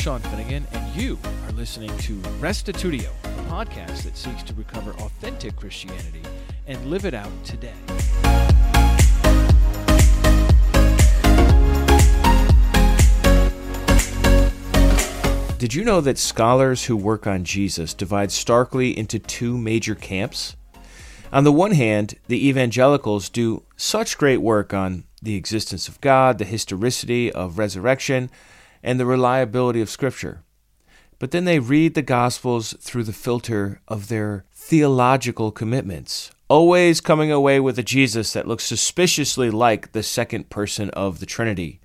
Sean Finnegan, and you are listening to Restitutio, a podcast that seeks to recover authentic Christianity and live it out today. Did you know that scholars who work on Jesus divide starkly into two major camps? On the one hand, the evangelicals do such great work on the existence of God, the historicity of resurrection, and the reliability of Scripture. But then they read the Gospels through the filter of their theological commitments, always coming away with a Jesus that looks suspiciously like the second person of the Trinity,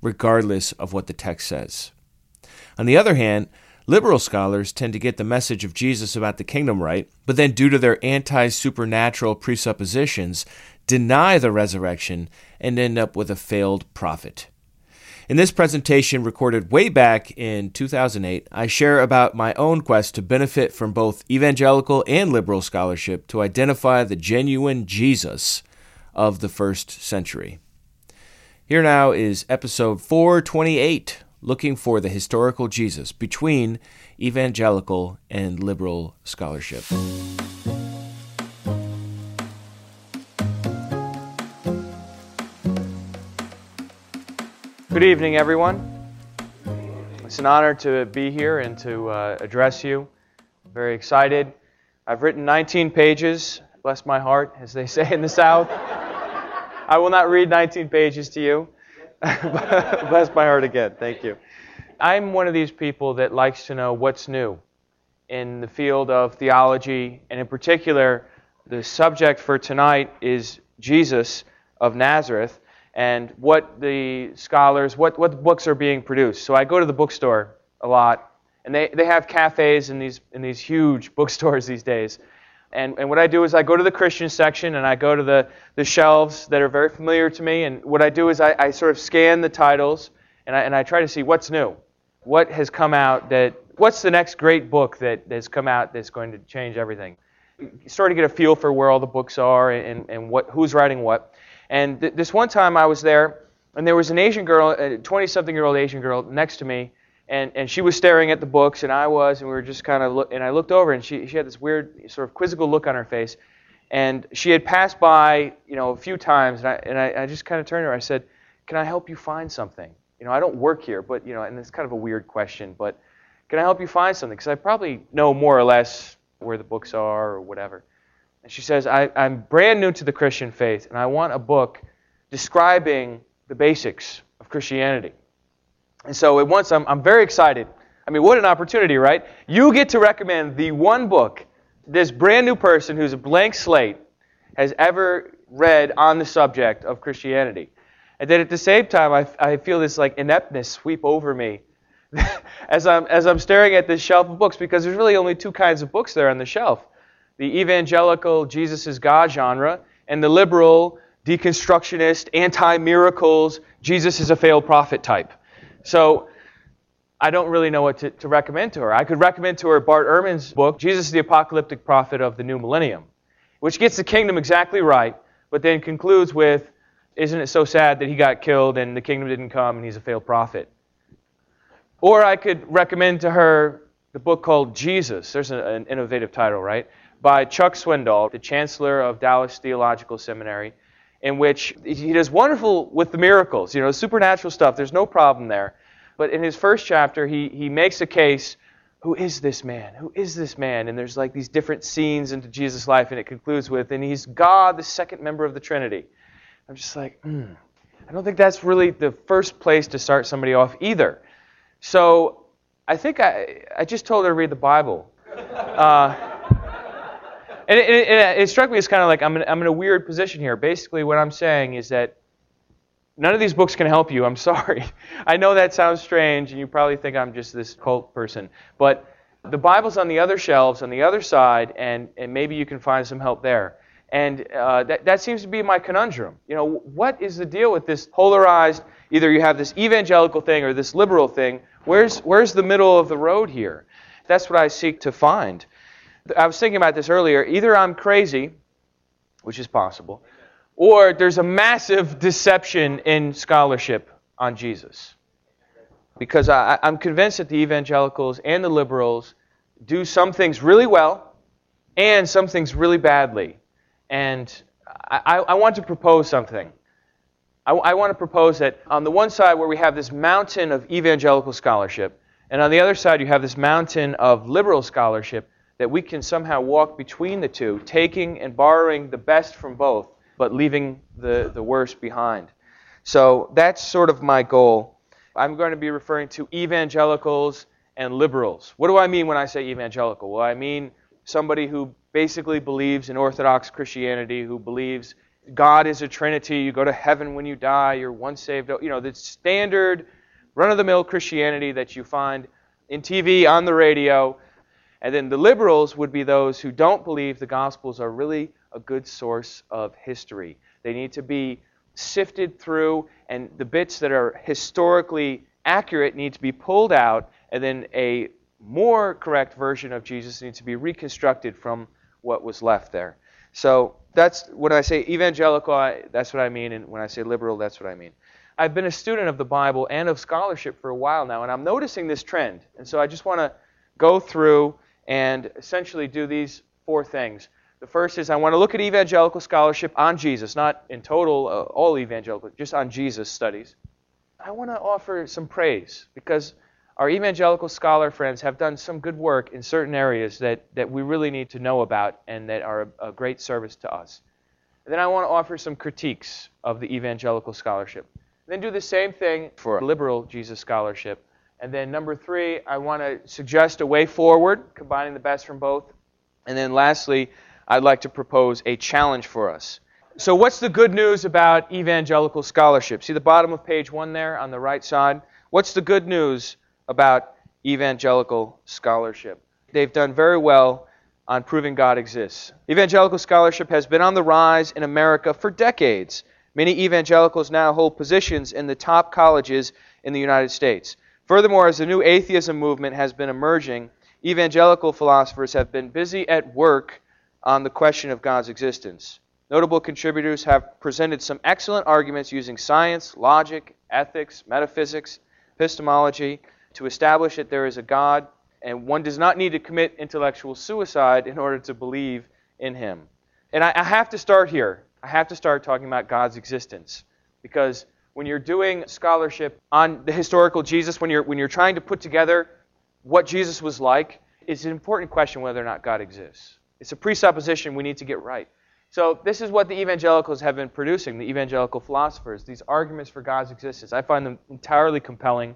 regardless of what the text says. On the other hand, liberal scholars tend to get the message of Jesus about the kingdom right, but then, due to their anti supernatural presuppositions, deny the resurrection and end up with a failed prophet. In this presentation, recorded way back in 2008, I share about my own quest to benefit from both evangelical and liberal scholarship to identify the genuine Jesus of the first century. Here now is episode 428 looking for the historical Jesus between evangelical and liberal scholarship. Good evening, everyone. It's an honor to be here and to uh, address you. very excited. I've written 19 pages, bless my heart, as they say in the South. I will not read 19 pages to you. Bless my heart again. Thank you. I'm one of these people that likes to know what's new in the field of theology, and in particular, the subject for tonight is Jesus of Nazareth and what the scholars, what, what books are being produced. So I go to the bookstore a lot, and they, they have cafes in these, in these huge bookstores these days. And, and what I do is I go to the Christian section and I go to the, the shelves that are very familiar to me. And what I do is I, I sort of scan the titles and I, and I try to see what's new. What has come out that, what's the next great book that has come out that's going to change everything? You sort of get a feel for where all the books are and, and what, who's writing what. And th- this one time I was there and there was an Asian girl, a 20 something year old Asian girl next to me and and she was staring at the books, and I was, and we were just kind of look. And I looked over, and she she had this weird sort of quizzical look on her face, and she had passed by, you know, a few times, and I and I, I just kind of turned to her. I said, "Can I help you find something? You know, I don't work here, but you know, and it's kind of a weird question, but can I help you find something? Because I probably know more or less where the books are or whatever." And she says, I, "I'm brand new to the Christian faith, and I want a book describing the basics of Christianity." And so at once, I'm, I'm very excited. I mean, what an opportunity, right? You get to recommend the one book this brand new person who's a blank slate has ever read on the subject of Christianity. And then at the same time, I, I feel this like ineptness sweep over me as, I'm, as I'm staring at this shelf of books because there's really only two kinds of books there on the shelf the evangelical Jesus is God genre and the liberal deconstructionist anti miracles Jesus is a failed prophet type. So I don't really know what to, to, recommend to her. I could recommend to her Bart Ehrman's book, Jesus the Apocalyptic Prophet of the New Millennium, which gets the kingdom exactly right, but then concludes with, Isn't it so sad that he got killed and the kingdom didn't come and he's a failed prophet? Or I could recommend to her the book called Jesus. There's an, an innovative title, right? By Chuck Swindoll, the chancellor of Dallas Theological Seminary in which he does wonderful with the miracles, you know, supernatural stuff. There's no problem there. But in his first chapter, he, he makes a case who is this man? Who is this man? And there's like these different scenes into Jesus' life, and it concludes with, and he's God, the second member of the Trinity. I'm just like, hmm. I don't think that's really the first place to start somebody off either. So I think I, I just told her to read the Bible. Uh, and it, it, it, struck me as kind of like I'm in, I'm in a weird position here. Basically, what I'm saying is that none of these books can help you. I'm sorry. I know that sounds strange, and you probably think I'm just this cult person. But the Bible's on the other shelves, on the other side, and, and maybe you can find some help there. And uh, that, that seems to be my conundrum. You know, what is the deal with this polarized, either you have this evangelical thing or this liberal thing? Where's, where's the middle of the road here? That's what I seek to find. I was thinking about this earlier. Either I'm crazy, which is possible, or there's a massive deception in scholarship on Jesus. because I, I'm convinced that the evangelicals and the liberals do some things really well and some things really badly. And I, I want to propose something. I, I want to propose that on the one side, where we have this mountain of evangelical scholarship, and on the other side, you have this mountain of liberal scholarship, that we can somehow walk between the two, taking and borrowing the best from both, but leaving the, the worst behind. So that's sort of my goal. I'm going to be referring to evangelicals and liberals. What do I mean when I say evangelical? Well, I mean somebody who basically believes in Orthodox Christianity, who believes God is a Trinity, you go to heaven when you die, you're once saved. You know, the standard run of the mill Christianity that you find in TV, on the radio. And then the liberals would be those who don't believe the Gospels are really a good source of history. They need to be sifted through, and the bits that are historically accurate need to be pulled out, and then a more correct version of Jesus needs to be reconstructed from what was left there. So that's when I say evangelical, I, that's what I mean, and when I say liberal, that's what I mean. I've been a student of the Bible and of scholarship for a while now, and I'm noticing this trend. And so I just want to go through and essentially do these four things. The first is I want to look at evangelical scholarship on Jesus, not in total, uh, all evangelical, just on Jesus studies. I want to offer some praise because our evangelical scholar friends have done some good work in certain areas that, that we really need to know about and that are a, a great service to us. And then I want to offer some critiques of the evangelical scholarship. And then do the same thing for liberal Jesus scholarship. And then number three, I want to suggest a way forward, combining the best from both. And then lastly, I'd like to propose a challenge for us. So, what's the good news about evangelical scholarship? See the bottom of page one there on the right side? What's the good news about evangelical scholarship? They've done very well on proving God exists. Evangelical scholarship has been on the rise in America for decades. Many evangelicals now hold positions in the top colleges in the United States. Furthermore, as the new atheism movement has been emerging, evangelical philosophers have been busy at work on the question of God's existence. Notable contributors have presented some excellent arguments using science, logic, ethics, metaphysics, epistemology to establish that there is a God, and one does not need to commit intellectual suicide in order to believe in Him. And I, I have to start here. I have to start talking about God's existence because when you're doing scholarship on the historical Jesus, when you're when you're trying to put together what Jesus was like, it's an important question whether or not God exists. It's a presupposition we need to get right. So this is what the evangelicals have been producing, the evangelical philosophers, these arguments for God's existence. I find them entirely compelling.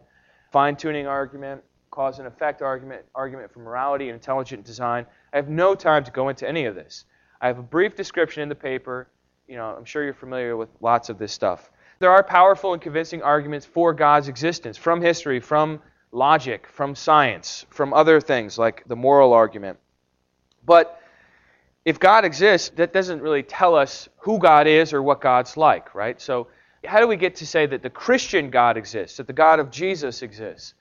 Fine-tuning argument, cause and effect argument, argument for morality and intelligent design. I have no time to go into any of this. I have a brief description in the paper. You know, I'm sure you're familiar with lots of this stuff. There are powerful and convincing arguments for God's existence from history, from logic, from science, from other things like the moral argument. But if God exists, that doesn't really tell us who God is or what God's like, right? So, how do we get to say that the Christian God exists, that the God of Jesus exists?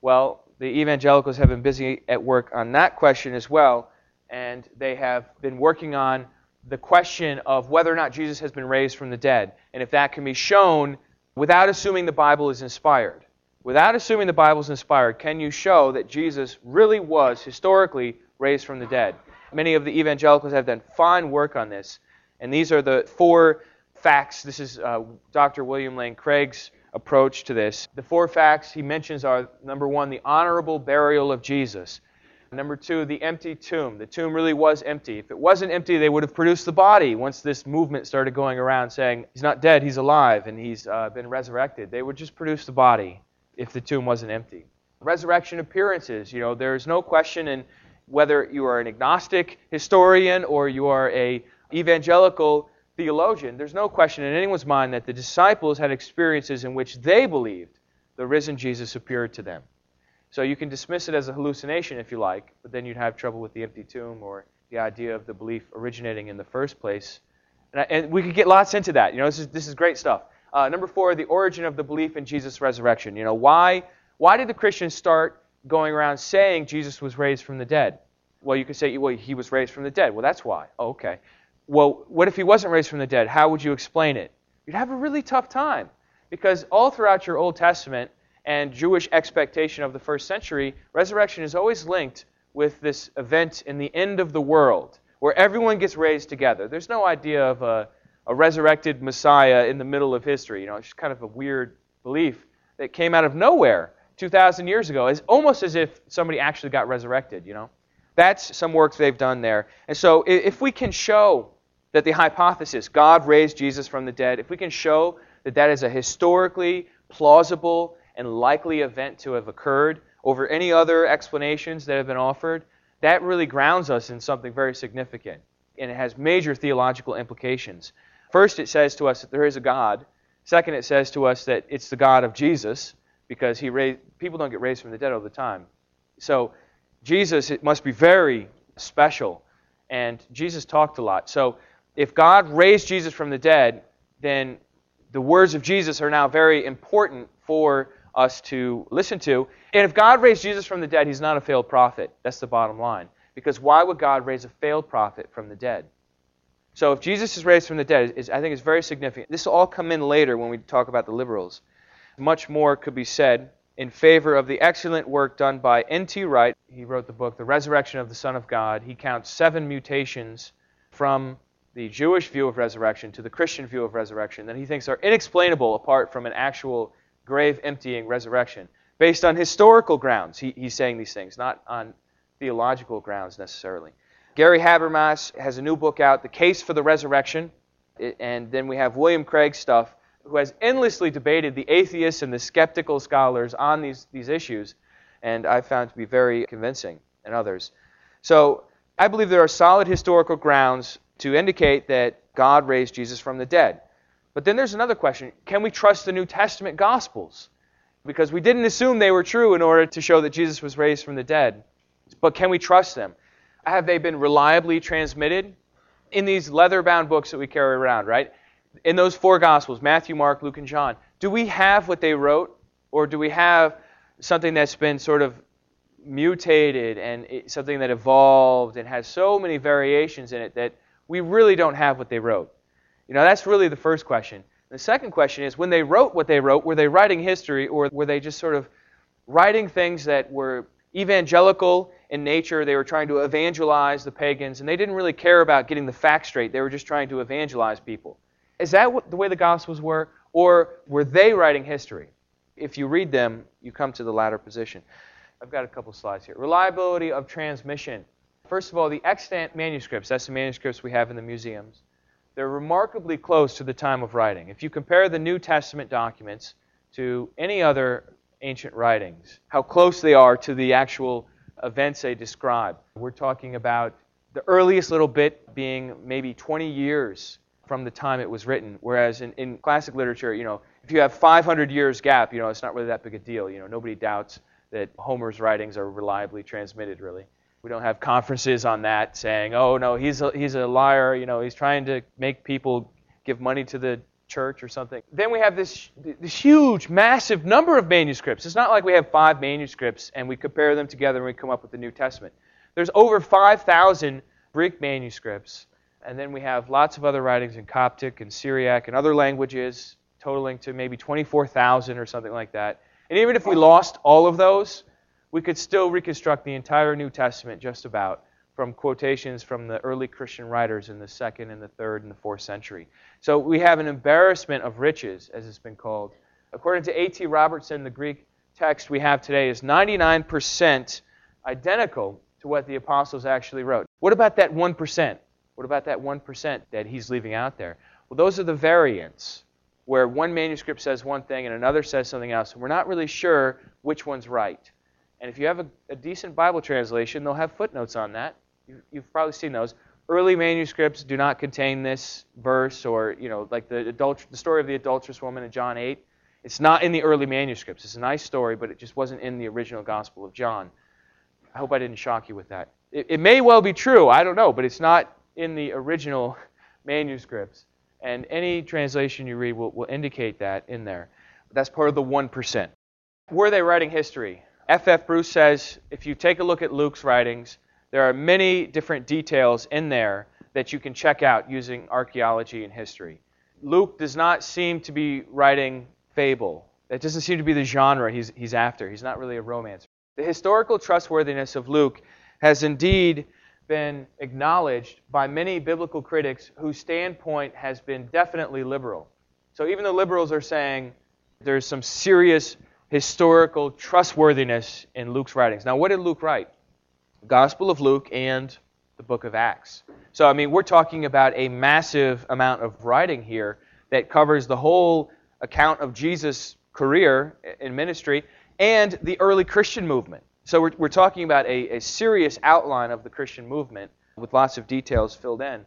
Well, the evangelicals have been busy at work on that question as well, and they have been working on the question of whether or not Jesus has been raised from the dead, and if that can be shown without assuming the Bible is inspired. Without assuming the Bible is inspired, can you show that Jesus really was historically raised from the dead? Many of the evangelicals have done fine work on this. And these are the four facts. This is uh, Dr. William Lane Craig's approach to this. The four facts he mentions are number one, the honorable burial of Jesus. Number two, the empty tomb. The tomb really was empty. If it wasn't empty, they would have produced the body once this movement started going around saying, he's not dead, he's alive, and he's uh, been resurrected. They would just produce the body if the tomb wasn't empty. Resurrection appearances. You know, there's no question in whether you are an agnostic historian or you are a evangelical theologian, there's no question in anyone's mind that the disciples had experiences in which they believed the risen Jesus appeared to them. So you can dismiss it as a hallucination if you like, but then you'd have trouble with the empty tomb or the idea of the belief originating in the first place. And, I, and we could get lots into that. You know, this is, this is great stuff. Uh, number four, the origin of the belief in Jesus' resurrection. You know, why, why did the Christians start going around saying Jesus was raised from the dead. Well, you could say, well, he was raised from the dead. Well, that's why. Oh, okay. Well, what if he wasn't raised from the dead? How would you explain it? You'd have a really tough time. Because all throughout your Old Testament and Jewish expectation of the first century, resurrection is always linked with this event in the end of the world where everyone gets raised together. There's no idea of a, a resurrected Messiah in the middle of history. You know, it's just kind of a weird belief that came out of nowhere 2,000 years ago. It's almost as if somebody actually got resurrected, you know. That's some work they've done there. And so if we can show that the hypothesis, God raised Jesus from the dead, if we can show that that is a historically plausible and likely event to have occurred over any other explanations that have been offered, that really grounds us in something very significant. And it has major theological implications. First, it says to us that there is a God. Second, it says to us that it's the God of Jesus, because he raised, people don't get raised from the dead all the time. So, Jesus it must be very special. And Jesus talked a lot. So, if God raised Jesus from the dead, then the words of Jesus are now very important for us to listen to. And if God raised Jesus from the dead, he's not a failed prophet. That's the bottom line. Because why would God raise a failed prophet from the dead? So if Jesus is raised from the dead, I think it's very significant. This will all come in later when we talk about the liberals. Much more could be said in favor of the excellent work done by N.T. Wright. He wrote the book, The Resurrection of the Son of God. He counts seven mutations from the Jewish view of resurrection to the Christian view of resurrection that he thinks are inexplainable apart from an actual grave emptying resurrection. Based on historical grounds, he, he's saying these things, not on theological grounds necessarily. Gary Habermas has a new book out, The Case for the Resurrection. And then we have William Craig stuff, who has endlessly debated the atheists and the skeptical scholars on these, these issues, and I found to be very convincing, and others. So I believe there are solid historical grounds to indicate that God raised Jesus from the dead. But then there's another question can we trust the New Testament Gospels? Because we didn't assume they were true in order to show that Jesus was raised from the dead. But can we trust them? Have they been reliably transmitted? In these leather bound books that we carry around, right? In those four Gospels Matthew, Mark, Luke, and John do we have what they wrote? Or do we have something that's been sort of mutated and something that evolved and has so many variations in it that we really don't have what they wrote? You know, that's really the first question. The second question is when they wrote what they wrote, were they writing history or were they just sort of writing things that were evangelical in nature? They were trying to evangelize the pagans and they didn't really care about getting the facts straight. They were just trying to evangelize people. Is that the way the Gospels were? Or were they writing history? If you read them, you come to the latter position. I've got a couple slides here. Reliability of transmission. First of all, the extant manuscripts, that's the manuscripts we have in the museums they're remarkably close to the time of writing. If you compare the New Testament documents to any other ancient writings, how close they are to the actual events they describe. We're talking about the earliest little bit being maybe 20 years from the time it was written, whereas in, in classic literature, you know, if you have 500 years gap, you know, it's not really that big a deal. You know, nobody doubts that Homer's writings are reliably transmitted, really. We don't have conferences on that saying, "Oh no, he's a, he's a liar." You know, he's trying to make people give money to the church or something. Then we have this this huge, massive number of manuscripts. It's not like we have five manuscripts and we compare them together and we come up with the New Testament. There's over 5,000 Greek manuscripts, and then we have lots of other writings in Coptic and Syriac and other languages, totaling to maybe 24,000 or something like that. And even if we lost all of those, we could still reconstruct the entire New Testament just about from quotations from the early Christian writers in the second and the third and the fourth century. So we have an embarrassment of riches, as it's been called. According to A.T. Robertson, the Greek text we have today is 99% identical to what the apostles actually wrote. What about that 1%? What about that 1% that he's leaving out there? Well, those are the variants, where one manuscript says one thing and another says something else, and we're not really sure which one's right. And if you have a, a decent Bible translation, they'll have footnotes on that. You, you've probably seen those. Early manuscripts do not contain this verse, or you know, like the adult, the story of the adulterous woman in John 8. It's not in the early manuscripts. It's a nice story, but it just wasn't in the original Gospel of John. I hope I didn't shock you with that. It, it may well be true. I don't know, but it's not in the original manuscripts. And any translation you read will, will indicate that in there. That's part of the 1%. Were they writing history? F. F. Bruce says if you take a look at Luke's writings, there are many different details in there that you can check out using archaeology and history. Luke does not seem to be writing fable. That doesn't seem to be the genre he's, he's after. He's not really a romancer. The historical trustworthiness of Luke has indeed been acknowledged by many biblical critics whose standpoint has been definitely liberal. So even the liberals are saying there's some serious historical trustworthiness in Luke's writings. Now, what did Luke write? The Gospel of Luke and the book of Acts. So, I mean, we're talking about a massive amount of writing here that covers the whole account of Jesus' career in ministry and the early Christian movement. So, we're, we're talking about a, a serious outline of the Christian movement with lots of details filled in.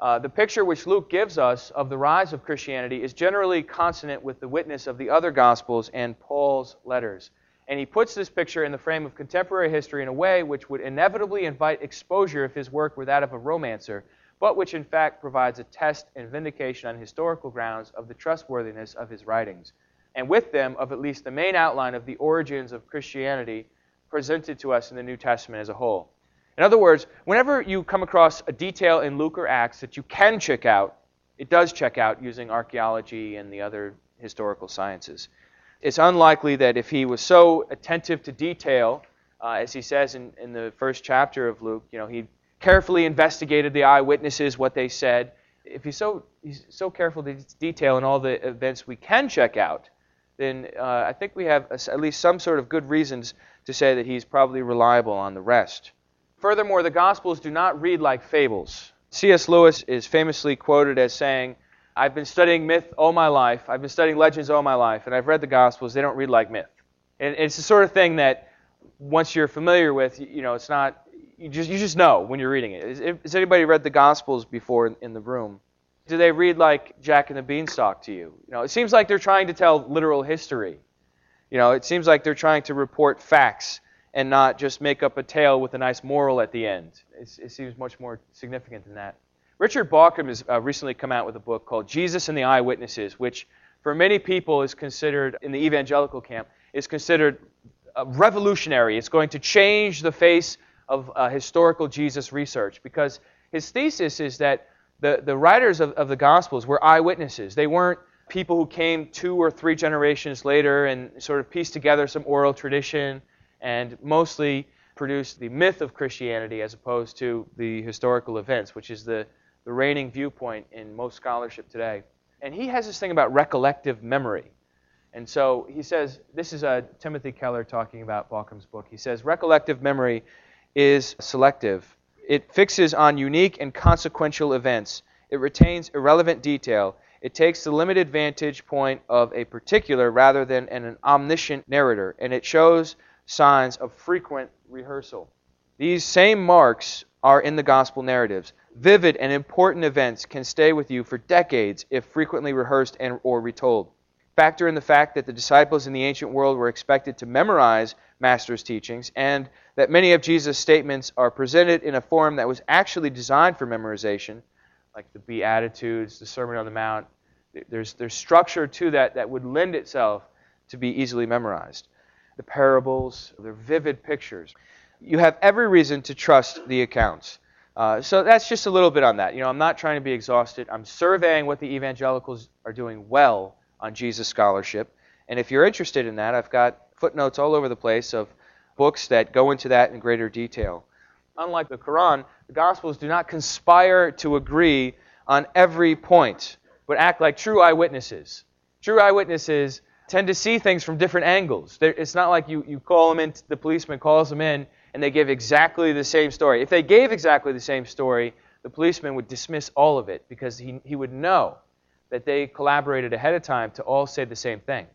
Uh, the picture which Luke gives us of the rise of Christianity is generally consonant with the witness of the other Gospels and Paul's letters. And he puts this picture in the frame of contemporary history in a way which would inevitably invite exposure if his work were that of a romancer, but which in fact provides a test and vindication on historical grounds of the trustworthiness of his writings, and with them of at least the main outline of the origins of Christianity presented to us in the New Testament as a whole. In other words, whenever you come across a detail in Luke or Acts that you can check out, it does check out using archaeology and the other historical sciences. It's unlikely that if he was so attentive to detail, uh, as he says in, in the first chapter of Luke, you know, he carefully investigated the eyewitnesses, what they said. If he's so, he's so careful to detail in all the events we can check out, then uh, I think we have at least some sort of good reasons to say that he's probably reliable on the rest. Furthermore, the Gospels do not read like fables. C.S. Lewis is famously quoted as saying, I've been studying myth all my life, I've been studying legends all my life, and I've read the Gospels. They don't read like myth. And it's the sort of thing that once you're familiar with, you know, it's not, you just, you just know when you're reading it. Has anybody read the Gospels before in the room? Do they read like Jack and the Beanstalk to you? You know, it seems like they're trying to tell literal history. You know, it seems like they're trying to report facts and not just make up a tale with a nice moral at the end. It's, it seems much more significant than that. Richard Bauckham has uh, recently come out with a book called Jesus and the Eyewitnesses, which for many people is considered, in the evangelical camp, is considered uh, revolutionary. It's going to change the face of uh, historical Jesus research because his thesis is that the, the writers of, of the Gospels were eyewitnesses. They weren't people who came two or three generations later and sort of pieced together some oral tradition and mostly produced the myth of Christianity as opposed to the historical events, which is the, the reigning viewpoint in most scholarship today. And he has this thing about recollective memory. And so he says, this is uh, Timothy Keller talking about Bauckham's book. He says, recollective memory is selective. It fixes on unique and consequential events. It retains irrelevant detail. It takes the limited vantage point of a particular rather than an omniscient narrator, and it shows signs of frequent rehearsal. These same marks are in the gospel narratives. Vivid and important events can stay with you for decades if frequently rehearsed and or retold. Factor in the fact that the disciples in the ancient world were expected to memorize master's teachings and that many of Jesus' statements are presented in a form that was actually designed for memorization, like the Beatitudes, the Sermon on the Mount. There's, there's structure to that that would lend itself to be easily memorized the parables, they're vivid pictures. You have every reason to trust the accounts. Uh, so that's just a little bit on that. You know, I'm not trying to be exhausted. I'm surveying what the evangelicals are doing well on Jesus scholarship. And if you're interested in that, I've got footnotes all over the place of books that go into that in greater detail. Unlike the Quran, the Gospels do not conspire to agree on every point, but act like true eyewitnesses. True eyewitnesses tend to see things from different angles. It's not like you, you call them in, the policeman calls them in, and they give exactly the same story. If they gave exactly the same story, the policeman would dismiss all of it because he, he would know that they collaborated ahead of time to all say the same thing.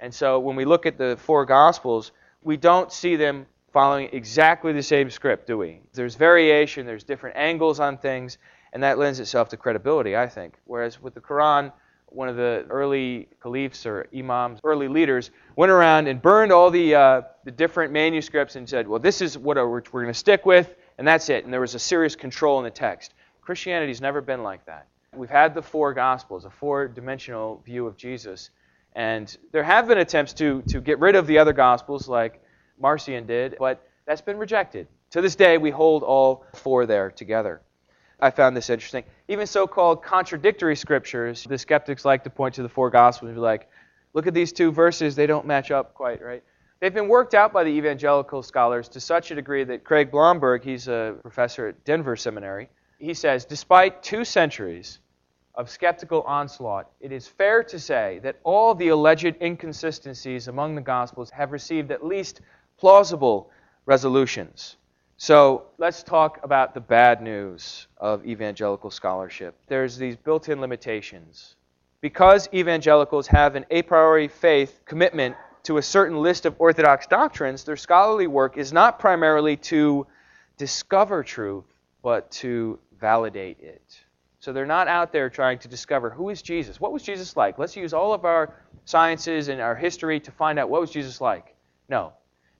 And so when we look at the four Gospels, we don't see them following exactly the same script, do we? There's variation, there's different angles on things, and that lends itself to credibility, I think. Whereas with the Quran, one of the early caliphs or imams, early leaders, went around and burned all the, uh, the different manuscripts and said, well, this is what we're, we're going to stick with, and that's it. And there was a serious control in the text. Christianity's never been like that. We've had the four Gospels, a four dimensional view of Jesus. And there have been attempts to, to get rid of the other Gospels, like Marcion did, but that's been rejected. To this day, we hold all four there together. I found this interesting. Even so called contradictory scriptures, the skeptics like to point to the four Gospels and be like, Look at these two verses, they don't match up quite, right? They've been worked out by the evangelical scholars to such a degree that Craig Blomberg, he's a professor at Denver Seminary, he says, despite two centuries of skeptical onslaught, it is fair to say that all the alleged inconsistencies among the Gospels have received at least plausible resolutions. So let's talk about the bad news of evangelical scholarship. There's these built in limitations. Because evangelicals have an a priori faith commitment to a certain list of orthodox doctrines, their scholarly work is not primarily to discover truth, but to validate it. So they're not out there trying to discover who is Jesus? What was Jesus like? Let's use all of our sciences and our history to find out what was Jesus like. No.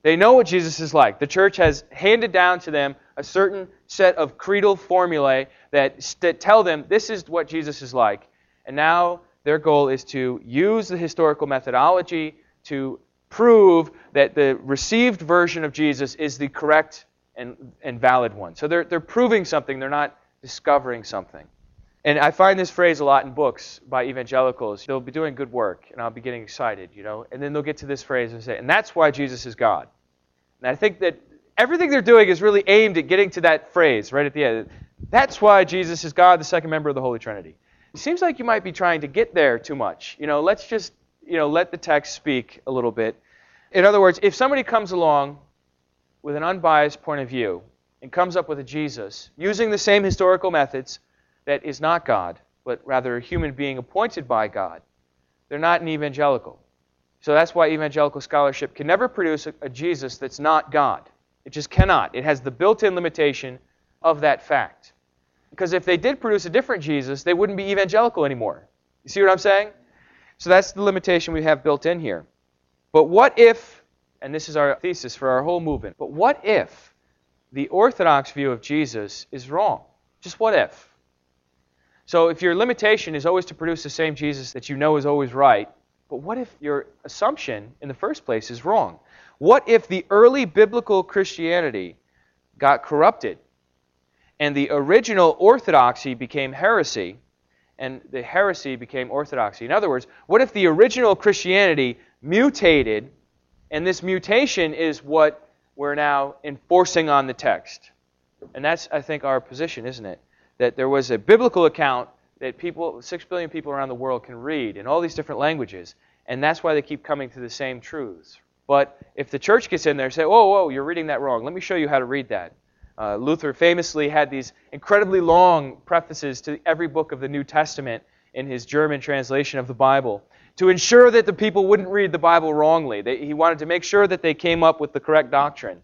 They know what Jesus is like. The church has handed down to them a certain set of creedal formulae that, that tell them this is what Jesus is like. And now their goal is to use the historical methodology to prove that the received version of Jesus is the correct and, and valid one. So they're, they're proving something, they're not discovering something. And I find this phrase a lot in books by evangelicals. They'll be doing good work, and I'll be getting excited, you know, and then they'll get to this phrase and say, and that's why Jesus is God. And I think that everything they're doing is really aimed at getting to that phrase right at the end. That's why Jesus is God, the second member of the Holy Trinity. It seems like you might be trying to get there too much. You know, let's just, you know, let the text speak a little bit. In other words, if somebody comes along with an unbiased point of view and comes up with a Jesus using the same historical methods, that is not God, but rather a human being appointed by God. They're not an evangelical. So that's why evangelical scholarship can never produce a, a Jesus that's not God. It just cannot. It has the built in limitation of that fact. Because if they did produce a different Jesus, they wouldn't be evangelical anymore. You see what I'm saying? So that's the limitation we have built in here. But what if, and this is our thesis for our whole movement, but what if the orthodox view of Jesus is wrong? Just what if? So if your limitation is always to produce the same Jesus that you know is always right, but what if your assumption in the first place is wrong? What if the early biblical Christianity got corrupted and the original orthodoxy became heresy and the heresy became orthodoxy? In other words, what if the original Christianity mutated and this mutation is what we're now enforcing on the text? And that's, I think, our position, isn't it? that there was a biblical account that people, six billion people around the world can read in all these different languages, and that's why they keep coming to the same truths. But if the church gets in there and say, "Whoa, whoa, you're reading that wrong," let me show you how to read that. Uh, Luther famously had these incredibly long prefaces to every book of the New Testament in his German translation of the Bible to ensure that the people wouldn't read the Bible wrongly. They, he wanted to make sure that they came up with the correct doctrine.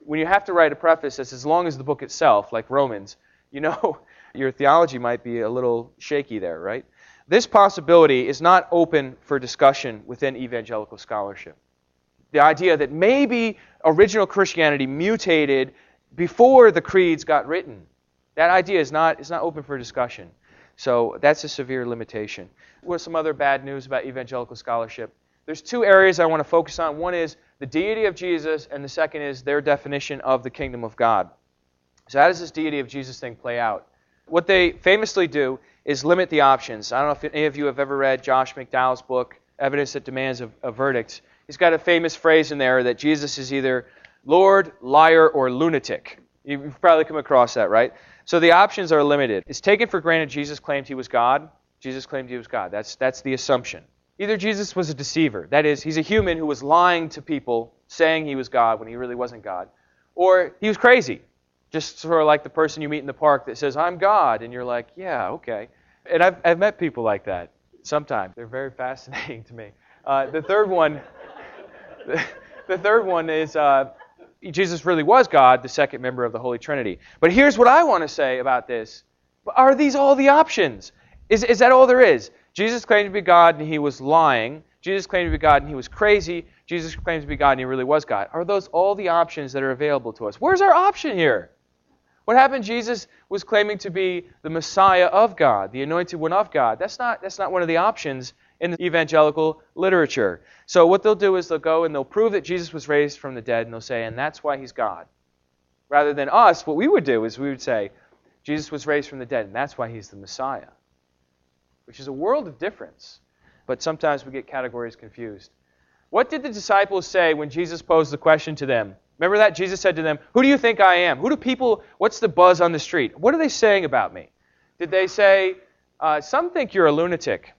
When you have to write a preface that's as long as the book itself, like Romans, you know your theology might be a little shaky there, right? This possibility is not open for discussion within evangelical scholarship. The idea that maybe original Christianity mutated before the creeds got written, that idea is not, is not open for discussion. So that's a severe limitation. What's some other bad news about evangelical scholarship? There's two areas I want to focus on. One is the deity of Jesus, and the second is their definition of the kingdom of God. So, how does this deity of Jesus thing play out? What they famously do is limit the options. I don't know if any of you have ever read Josh McDowell's book, Evidence That Demands a, a Verdict. He's got a famous phrase in there that Jesus is either Lord, liar, or lunatic. You've probably come across that, right? So the options are limited. It's taken for granted Jesus claimed he was God. Jesus claimed he was God. That's, that's the assumption. Either Jesus was a deceiver, that is, he's a human who was lying to people, saying he was God when he really wasn't God, or he was crazy. Just sort of like the person you meet in the park that says, I'm God. And you're like, yeah, okay. And I've, I've met people like that sometimes. They're very fascinating to me. Uh, the third one, the third one is uh, Jesus really was God, the second member of the Holy Trinity. But here's what I want to say about this. Are these all the options? Is, is that all there is? Jesus claimed to be God and he was lying. Jesus claimed to be God and he was crazy. Jesus claimed to be God and he really was God. Are those all the options that are available to us? Where's our option here? What happened? Jesus was claiming to be the Messiah of God, the anointed one of God. That's not, that's not one of the options in the evangelical literature. So what they'll do is they'll go and they'll prove that Jesus was raised from the dead, and they'll say, and that's why he's God. Rather than us, what we would do is we would say, Jesus was raised from the dead, and that's why he's the Messiah. Which is a world of difference. but sometimes we get categories confused. What did the disciples say when Jesus posed the question to them? Remember that? Jesus said to them, Who do you think I am? Who do people, what's the buzz on the street? What are they saying about me? Did they say, uh, Some think you're a lunatic,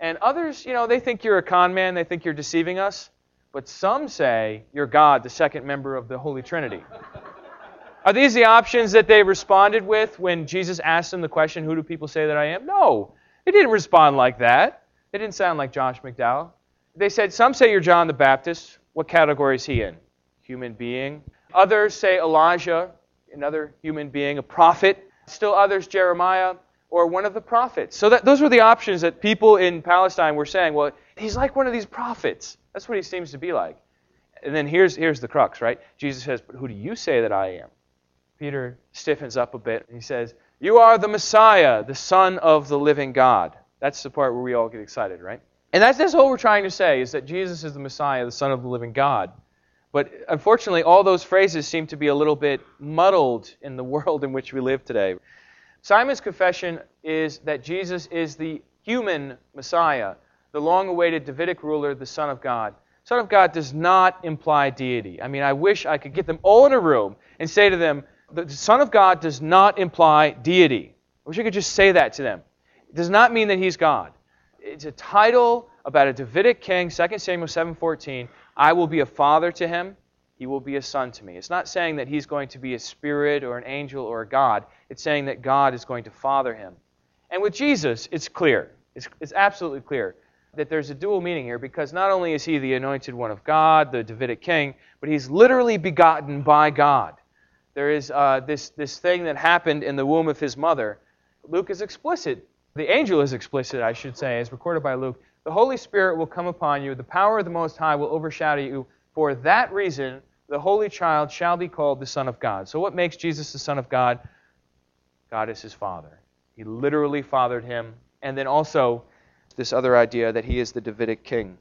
and others, you know, they think you're a con man, they think you're deceiving us, but some say you're God, the second member of the Holy Trinity. Are these the options that they responded with when Jesus asked them the question, Who do people say that I am? No. They didn't respond like that. They didn't sound like Josh McDowell. They said, Some say you're John the Baptist. What category is he in? Human being. Others say Elijah, another human being, a prophet. Still others, Jeremiah, or one of the prophets. So that, those were the options that people in Palestine were saying, Well, he's like one of these prophets. That's what he seems to be like. And then here's, here's the crux, right? Jesus says, But who do you say that I am? Peter stiffens up a bit. And he says, You are the Messiah, the Son of the living God. That's the part where we all get excited, right? And that's, that's all we're trying to say, is that Jesus is the Messiah, the Son of the living God. But unfortunately, all those phrases seem to be a little bit muddled in the world in which we live today. Simon's confession is that Jesus is the human Messiah, the long awaited Davidic ruler, the Son of God. Son of God does not imply deity. I mean, I wish I could get them all in a room and say to them, the Son of God does not imply deity. I wish I could just say that to them. It does not mean that he's God. It's a title about a Davidic king, 2 Samuel 7:14. I will be a father to him, he will be a son to me. It's not saying that he's going to be a spirit or an angel or a god. It's saying that God is going to father him. And with Jesus, it's clear. It's, it's absolutely clear that there's a dual meaning here because not only is he the anointed one of God, the Davidic king, but he's literally begotten by God there is uh, this, this thing that happened in the womb of his mother. Luke is explicit. The angel is explicit, I should say, as recorded by Luke. The Holy Spirit will come upon you. The power of the Most High will overshadow you. For that reason, the Holy Child shall be called the Son of God. So, what makes Jesus the Son of God? God is his Father. He literally fathered him. And then also, this other idea that he is the Davidic king.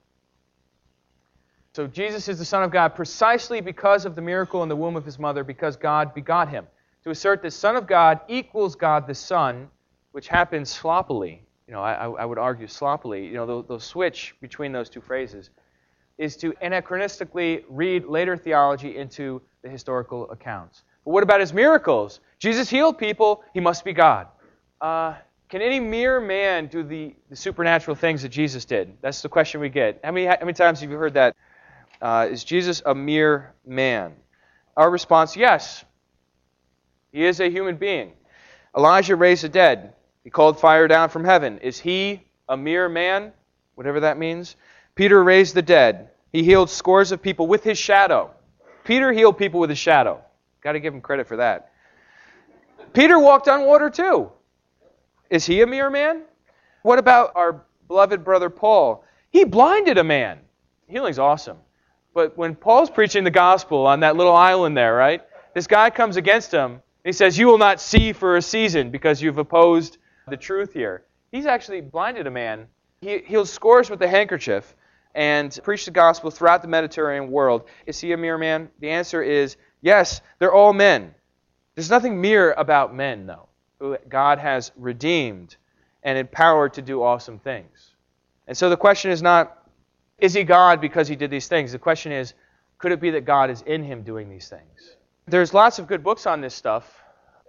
So Jesus is the Son of God precisely because of the miracle in the womb of his mother, because God begot him. To assert that Son of God equals God the Son, which happens sloppily, you know, I, I would argue sloppily, you know, the, the switch between those two phrases, is to anachronistically read later theology into the historical accounts. But what about his miracles? Jesus healed people, he must be God. Uh, can any mere man do the, the supernatural things that Jesus did? That's the question we get. How many, how many times have you heard that uh, is Jesus a mere man? Our response yes. He is a human being. Elijah raised the dead. He called fire down from heaven. Is he a mere man? Whatever that means. Peter raised the dead. He healed scores of people with his shadow. Peter healed people with his shadow. Got to give him credit for that. Peter walked on water too. Is he a mere man? What about our beloved brother Paul? He blinded a man. Healing's awesome. But when Paul's preaching the gospel on that little island there, right? This guy comes against him. He says, You will not see for a season because you've opposed the truth here. He's actually blinded a man. He healed scores with a handkerchief and preached the gospel throughout the Mediterranean world. Is he a mere man? The answer is yes, they're all men. There's nothing mere about men, though, God has redeemed and empowered to do awesome things. And so the question is not is he God because he did these things? The question is, could it be that God is in him doing these things? There's lots of good books on this stuff.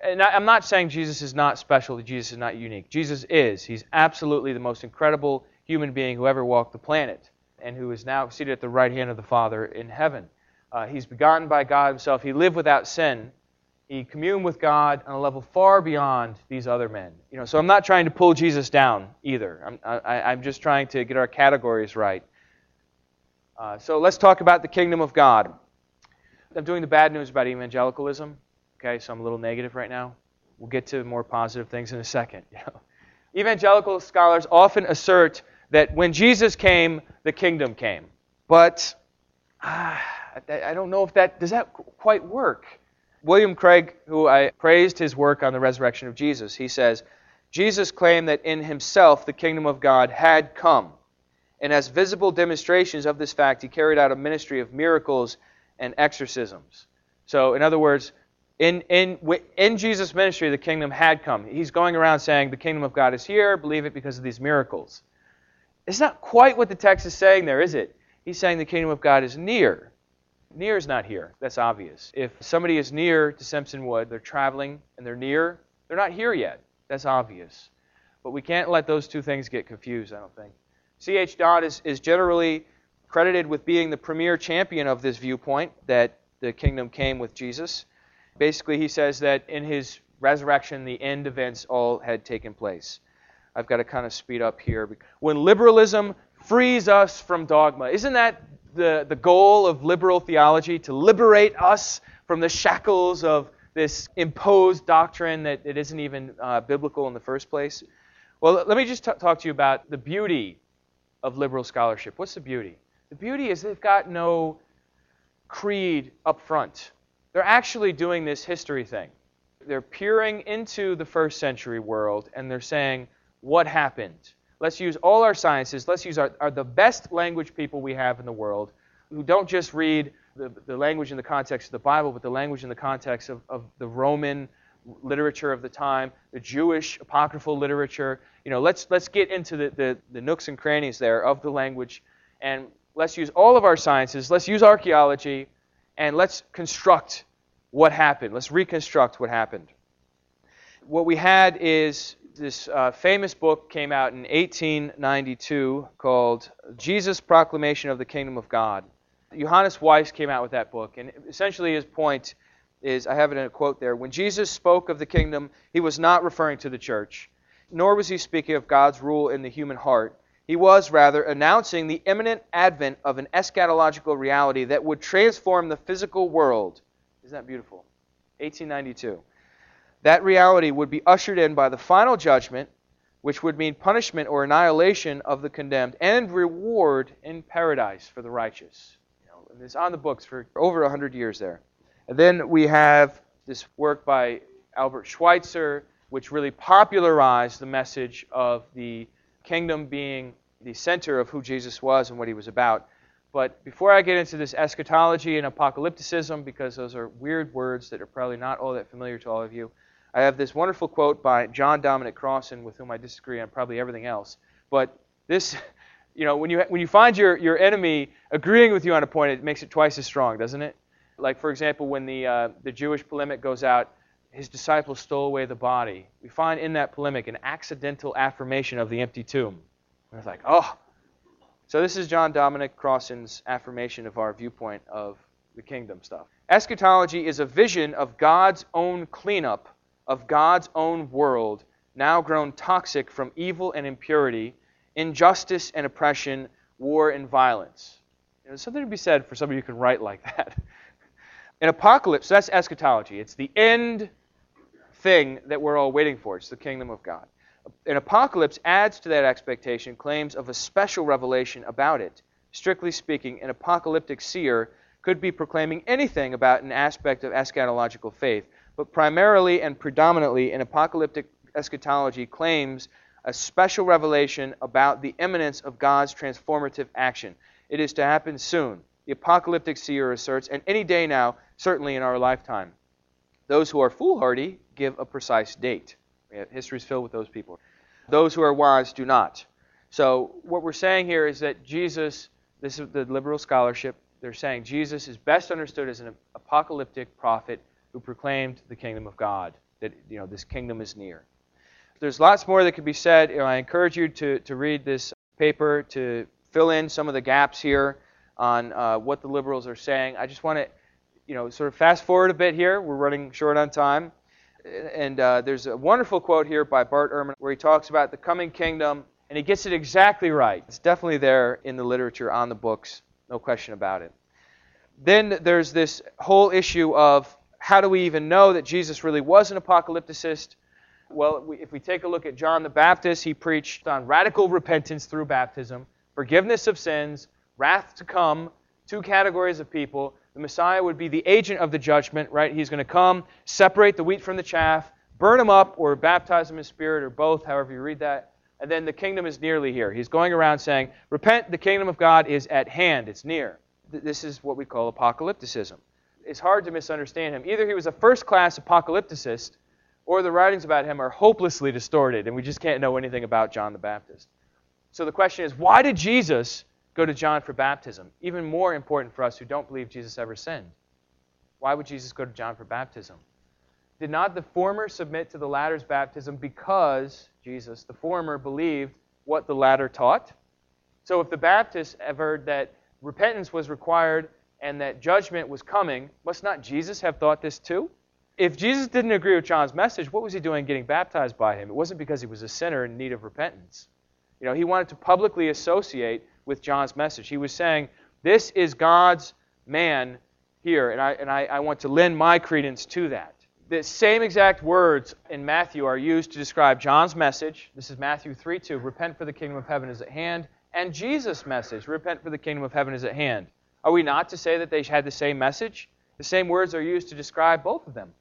And I'm not saying Jesus is not special, Jesus is not unique. Jesus is. He's absolutely the most incredible human being who ever walked the planet and who is now seated at the right hand of the Father in heaven. Uh, he's begotten by God himself. He lived without sin. He communed with God on a level far beyond these other men. You know, so I'm not trying to pull Jesus down either. I'm, I, I'm just trying to get our categories right. Uh, so let's talk about the kingdom of God. I'm doing the bad news about evangelicalism. Okay, so I'm a little negative right now. We'll get to more positive things in a second. Evangelical scholars often assert that when Jesus came, the kingdom came. But uh, I don't know if that does that quite work. William Craig, who I praised his work on the resurrection of Jesus, he says, Jesus claimed that in himself the kingdom of God had come and as visible demonstrations of this fact, he carried out a ministry of miracles and exorcisms. So, in other words, in, in, in Jesus' ministry, the kingdom had come. He's going around saying, The kingdom of God is here, believe it because of these miracles. It's not quite what the text is saying there, is it? He's saying the kingdom of God is near. Near is not here. That's obvious. If somebody is near to Simpson Wood, they're traveling and they're near, they're not here yet. That's obvious. But we can't let those two things get confused, I don't think. C.H. Dodd is, is generally credited with being the premier champion of this viewpoint that the kingdom came with Jesus. Basically, he says that in his resurrection, the end events all had taken place. I've got to kind of speed up here. When liberalism frees us from dogma, isn't that the, the goal of liberal theology? To liberate us from the shackles of this imposed doctrine that it isn't even uh, biblical in the first place? Well, let me just t- talk to you about the beauty of liberal scholarship. What's the beauty? The beauty is they've got no creed up front. They're actually doing this history thing. They're peering into the first century world and they're saying, what happened? Let's use all our sciences. Let's use our, our the best language people we have in the world who don't just read the, the language in the context of the Bible, but the language in the context of, of the Roman literature of the time, the Jewish apocryphal literature. You know, let's let's get into the, the, the, nooks and crannies there of the language, and let's use all of our sciences. Let's use archaeology, and let's construct what happened. Let's reconstruct what happened. What we had is this uh, famous book came out in 1892 called Jesus' Proclamation of the Kingdom of God. Johannes Weiss came out with that book, and essentially his point is I have it in a quote there. When Jesus spoke of the kingdom, he was not referring to the church, nor was he speaking of God's rule in the human heart. He was, rather, announcing the imminent advent of an eschatological reality that would transform the physical world. Isn't that beautiful? 1892. That reality would be ushered in by the final judgment, which would mean punishment or annihilation of the condemned and reward in paradise for the righteous. You know, it's on the books for over 100 years there. And then we have this work by Albert Schweitzer, which really popularized the message of the kingdom being the center of who Jesus was and what he was about. But before I get into this eschatology and apocalypticism, because those are weird words that are probably not all that familiar to all of you, I have this wonderful quote by John Dominic Crossan, with whom I disagree on probably everything else. But this, you know, when you, when you find your, your enemy agreeing with you on a point, it makes it twice as strong, doesn't it? Like, for example, when the, uh, the Jewish polemic goes out, his disciples stole away the body. We find in that polemic an accidental affirmation of the empty tomb. And it's like, oh. So this is John Dominic Crossan's affirmation of our viewpoint of the kingdom stuff. Eschatology is a vision of God's own cleanup of God's own world, now grown toxic from evil and impurity, injustice and oppression, war and violence. You know, there's something to be said for somebody who can write like that. An apocalypse, that's eschatology. It's the end thing that we're all waiting for. It's the kingdom of God. An apocalypse adds to that expectation claims of a special revelation about it. Strictly speaking, an apocalyptic seer could be proclaiming anything about an aspect of eschatological faith, but primarily and predominantly an apocalyptic eschatology claims a special revelation about the imminence of God's transformative action. It is to happen soon the apocalyptic seer asserts, and any day now, certainly in our lifetime. Those who are foolhardy give a precise date. History is filled with those people. Those who are wise do not. So, what we're saying here is that Jesus, this is the liberal scholarship, they're saying Jesus is best understood as an apocalyptic prophet who proclaimed the kingdom of God, that you know this kingdom is near. There's lots more that could be said. You know, I encourage you to, to read this paper to fill in some of the gaps here on uh, what the liberals are saying. I just want to, you know, sort of fast forward a bit here. We're running short on time. And uh, there's a wonderful quote here by Bart Ehrman where he talks about the coming kingdom, and he gets it exactly right. It's definitely there in the literature on the books, no question about it. Then there's this whole issue of how do we even know that Jesus really was an apocalypticist? Well, if we take a look at John the Baptist, he preached on radical repentance through baptism, forgiveness of sins, wrath to come, two categories of people. The Messiah would be the agent of the judgment, right? He's going to come, separate the wheat from the chaff, burn them up, or baptize them in spirit, or both, however you read that. And then the kingdom is nearly here. He's going around saying, Repent, the kingdom of God is at hand, it's near. This is what we call apocalypticism. It's hard to misunderstand him. Either he was a first class apocalypticist, or the writings about him are hopelessly distorted, and we just can't know anything about John the Baptist. So the question is, why did Jesus go to John for baptism? Even more important for us who don't believe Jesus ever sinned. Why would Jesus go to John for baptism? Did not the former submit to the latter's baptism because, Jesus, the former believed what the latter taught? So if the Baptist heard that repentance was required and that judgment was coming, must not Jesus have thought this too? If Jesus didn't agree with John's message, what was he doing getting baptized by him? It wasn't because he was a sinner in need of repentance. You know, he wanted to publicly associate with John's message. He was saying, This is God's man here, and I, and I, I want to lend my credence to that. The same exact words in Matthew are used to describe John's message. This is Matthew 3 2. Repent for the kingdom of heaven is at hand. And Jesus' message. Repent for the kingdom of heaven is at hand. Are we not to say that they had the same message? The same words are used to describe both of them.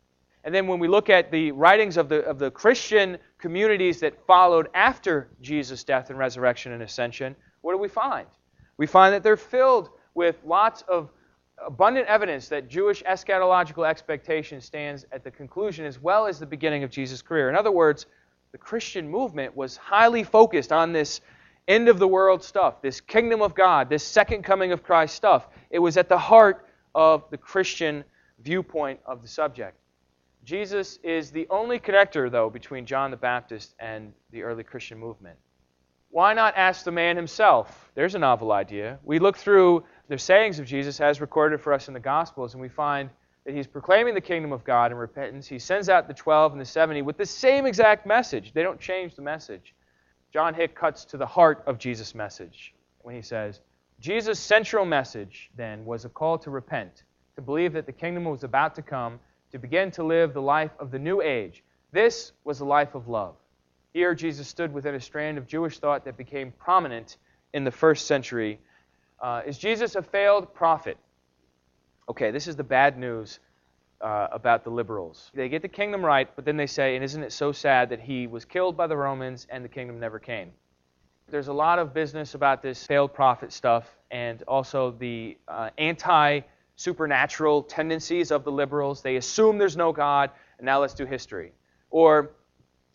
And then when we look at the writings of the, of the Christian communities that followed after Jesus' death and resurrection and ascension, what do we find? We find that they're filled with lots of abundant evidence that Jewish eschatological expectation stands at the conclusion as well as the beginning of Jesus' career. In other words, the Christian movement was highly focused on this end of the world stuff, this kingdom of God, this second coming of Christ stuff. It was at the heart of the Christian viewpoint of the subject. Jesus is the only connector, though, between John the Baptist and the early Christian movement. Why not ask the man himself? There's a novel idea. We look through the sayings of Jesus as recorded for us in the Gospels, and we find that he's proclaiming the kingdom of God in repentance. He sends out the 12 and the 70 with the same exact message. They don't change the message. John Hick cuts to the heart of Jesus' message when he says, Jesus' central message, then, was a call to repent, to believe that the kingdom was about to come, to begin to live the life of the new age. This was a life of love. Here, Jesus stood within a strand of Jewish thought that became prominent in the first century. Uh, is Jesus a failed prophet? Okay, this is the bad news uh, about the liberals. They get the kingdom right, but then they say, and isn't it so sad that he was killed by the Romans and the kingdom never came? There's a lot of business about this failed prophet stuff and also the uh, anti supernatural tendencies of the liberals. They assume there's no God, and now let's do history. Or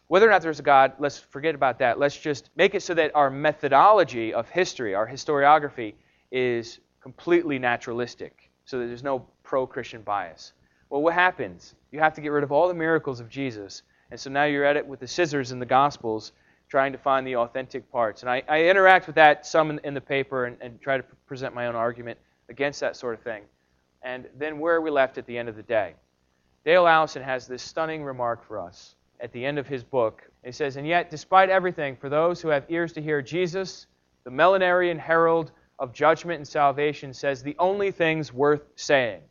whether or not there's a God, let's forget about that. Let's just make it so that our methodology of history, our historiography, is completely naturalistic, so that there's no pro Christian bias. Well, what happens? You have to get rid of all the miracles of Jesus. And so now you're at it with the scissors in the Gospels, trying to find the authentic parts. And I, I interact with that some in, in the paper and, and, try to present my own argument against that sort of thing. And then where are we left at the end of the day? Dale Allison has this stunning remark for us at the end of his book. He says, And yet, despite everything, for those who have ears to hear, Jesus, the millenarian herald of judgment and salvation, says the only things worth saying.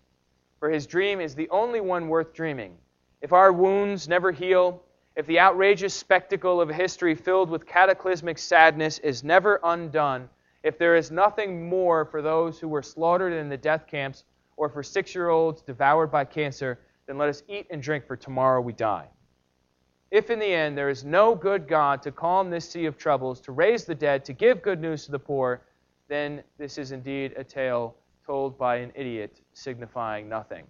For his dream is the only one worth dreaming. If our wounds never heal, if the outrageous spectacle of history filled with cataclysmic sadness is never undone, if there is nothing more for those who were slaughtered in the death camps or for six year olds devoured by cancer, then let us eat and drink, for tomorrow we die. If in the end there is no good God to calm this sea of troubles, to raise the dead, to give good news to the poor, then this is indeed a tale told by an idiot signifying nothing.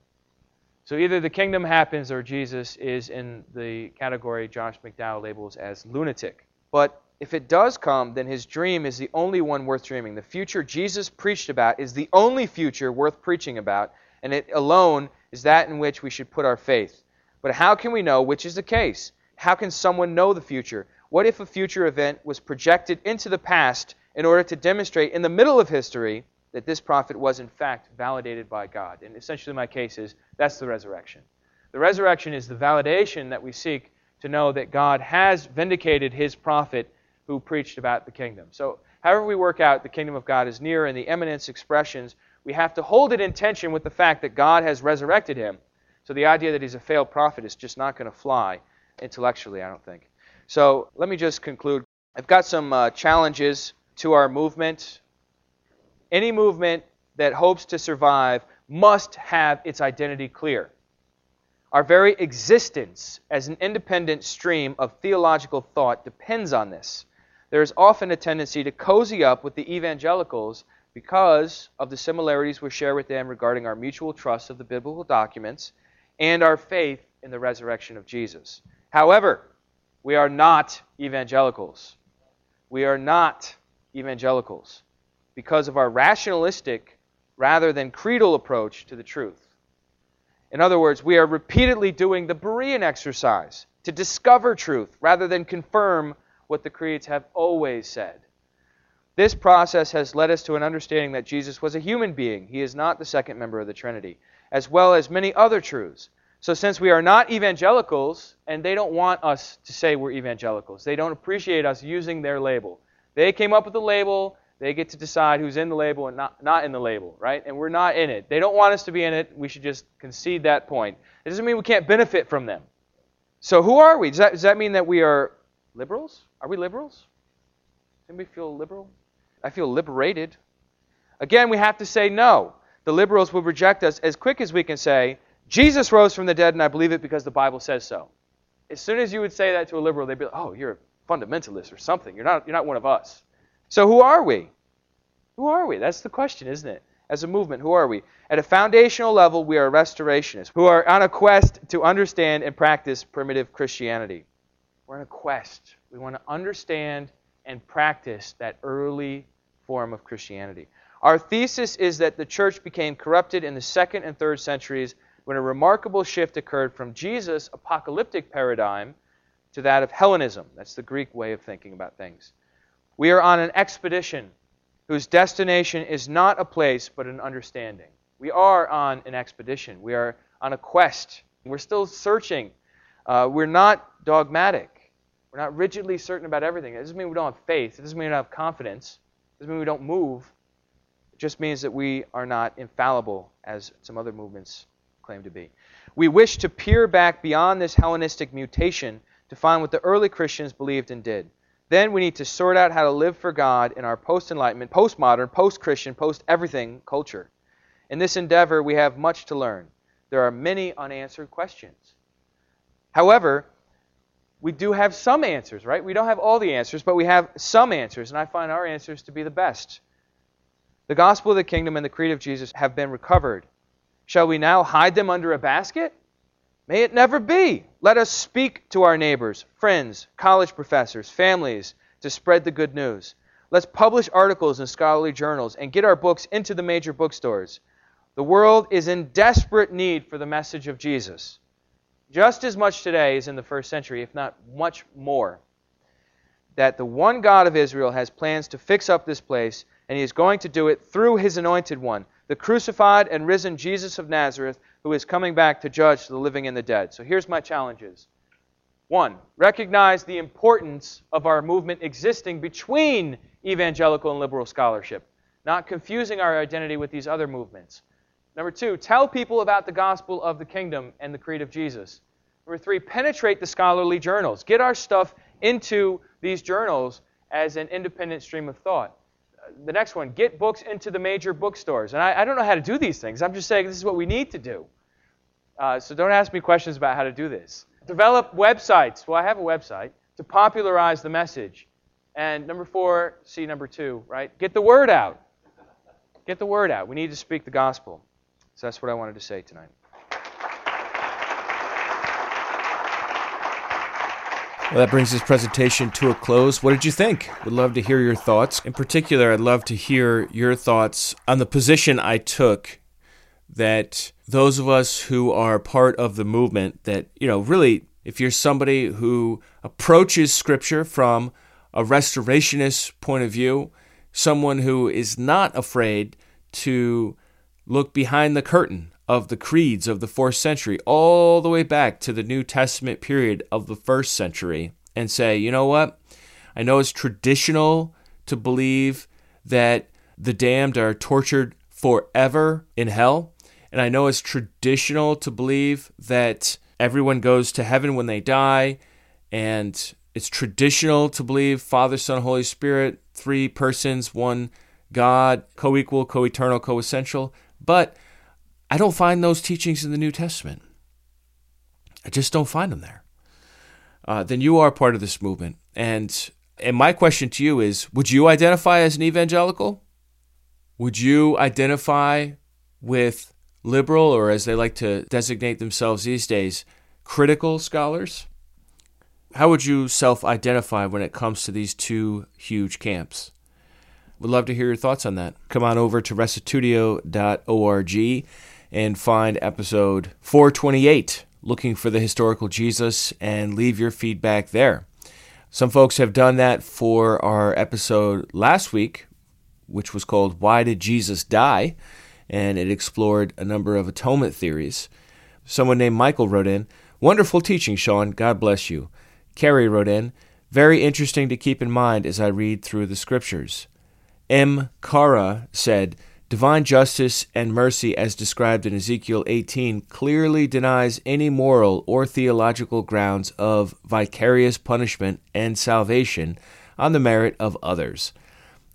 So either the kingdom happens or Jesus is in the category Josh McDowell labels as lunatic. But if it does come, then his dream is the only one worth dreaming. The future Jesus preached about is the only future worth preaching about, and it alone is that in which we should put our faith. But how can we know which is the case? How can someone know the future? What if a future event was projected into the past in order to demonstrate in the middle of history that this prophet was in fact validated by God? And essentially, my case is that's the resurrection. The resurrection is the validation that we seek to know that God has vindicated his prophet who preached about the kingdom. So, however we work out the kingdom of God is near and the eminence expressions, we have to hold it in tension with the fact that God has resurrected him. So, the idea that he's a failed prophet is just not going to fly intellectually, I don't think. So, let me just conclude. I've got some uh, challenges to our movement. Any movement that hopes to survive must have its identity clear. Our very existence as an independent stream of theological thought depends on this there is often a tendency to cozy up with the evangelicals because of the similarities we share with them regarding our mutual trust of the biblical documents and our faith in the resurrection of Jesus. However, we are not evangelicals. We are not evangelicals because of our rationalistic rather than creedal approach to the truth. In other words, we are repeatedly doing the Berean exercise to discover truth rather than confirm what the creeds have always said. This process has led us to an understanding that Jesus was a human being. He is not the second member of the Trinity, as well as many other truths. So, since we are not evangelicals, and they don't want us to say we're evangelicals, they don't appreciate us using their label. They came up with the label, they get to decide who's in the label and not, not in the label, right? And we're not in it. They don't want us to be in it. We should just concede that point. It doesn't mean we can't benefit from them. So, who are we? Does that, does that mean that we are liberals? Are we liberals? Anybody feel liberal? I feel liberated. Again, we have to say no. The liberals will reject us as quick as we can say, Jesus rose from the dead and I believe it because the Bible says so. As soon as you would say that to a liberal, they'd be like, oh, you're a fundamentalist or something. You're not, you're not one of us. So who are we? Who are we? That's the question, isn't it? As a movement, who are we? At a foundational level, we are restorationists who are on a quest to understand and practice primitive Christianity. We're on a quest. We want to understand and practice that early form of Christianity. Our thesis is that the church became corrupted in the second and third centuries when a remarkable shift occurred from Jesus' apocalyptic paradigm to that of Hellenism. That's the Greek way of thinking about things. We are on an expedition whose destination is not a place but an understanding. We are on an expedition. We are on a quest. We're still searching. Uh, we're not dogmatic. We're not rigidly certain about everything. It doesn't mean we don't have faith. It doesn't mean we don't have confidence. It doesn't mean we don't move. It just means that we are not infallible, as some other movements claim to be. We wish to peer back beyond this Hellenistic mutation to find what the early Christians believed and did. Then we need to sort out how to live for God in our post Enlightenment, post modern, post Christian, post everything culture. In this endeavor, we have much to learn. There are many unanswered questions. However, we do have some answers, right? We don't have all the answers, but we have some answers, and I find our answers to be the best. The gospel of the kingdom and the creed of Jesus have been recovered. Shall we now hide them under a basket? May it never be. Let us speak to our neighbors, friends, college professors, families to spread the good news. Let's publish articles in scholarly journals and get our books into the major bookstores. The world is in desperate need for the message of Jesus. Just as much today as in the first century, if not much more. That the one God of Israel has plans to fix up this place, and he is going to do it through his anointed one, the crucified and risen Jesus of Nazareth, who is coming back to judge the living and the dead. So here's my challenges. One, recognize the importance of our movement existing between evangelical and liberal scholarship, not confusing our identity with these other movements. Number two, tell people about the gospel of the kingdom and the creed of Jesus. Number three, penetrate the scholarly journals. Get our stuff into these journals as an independent stream of thought. The next one, get books into the major bookstores. And I, I don't know how to do these things. I'm just saying this is what we need to do. Uh, so don't ask me questions about how to do this. Develop websites. Well, I have a website to popularize the message. And number four, see number two, right? Get the word out. Get the word out. We need to speak the gospel. So that's what I wanted to say tonight. Well, that brings this presentation to a close. What did you think? Would love to hear your thoughts. In particular, I'd love to hear your thoughts on the position I took that those of us who are part of the movement that, you know, really, if you're somebody who approaches Scripture from a restorationist point of view, someone who is not afraid to look behind the curtain of the creeds of the fourth century all the way back to the New Testament period of the first century and say, you know what? I know it's traditional to believe that the damned are tortured forever in hell. And I know it's traditional to believe that everyone goes to heaven when they die. And it's traditional to believe Father, Son, Holy Spirit, three persons, one God, co equal, co eternal, co essential. But I don't find those teachings in the New Testament. I just don't find them there. Uh, then you are part of this movement. And and my question to you is would you identify as an evangelical? Would you identify with liberal, or as they like to designate themselves these days, critical scholars? How would you self identify when it comes to these two huge camps? Would love to hear your thoughts on that. Come on over to restitutio.org and find episode 428, Looking for the Historical Jesus, and leave your feedback there. Some folks have done that for our episode last week, which was called Why Did Jesus Die? And it explored a number of atonement theories. Someone named Michael wrote in, Wonderful teaching, Sean. God bless you. Carrie wrote in, Very interesting to keep in mind as I read through the scriptures. M. Kara said, Divine justice and mercy, as described in Ezekiel 18, clearly denies any moral or theological grounds of vicarious punishment and salvation on the merit of others,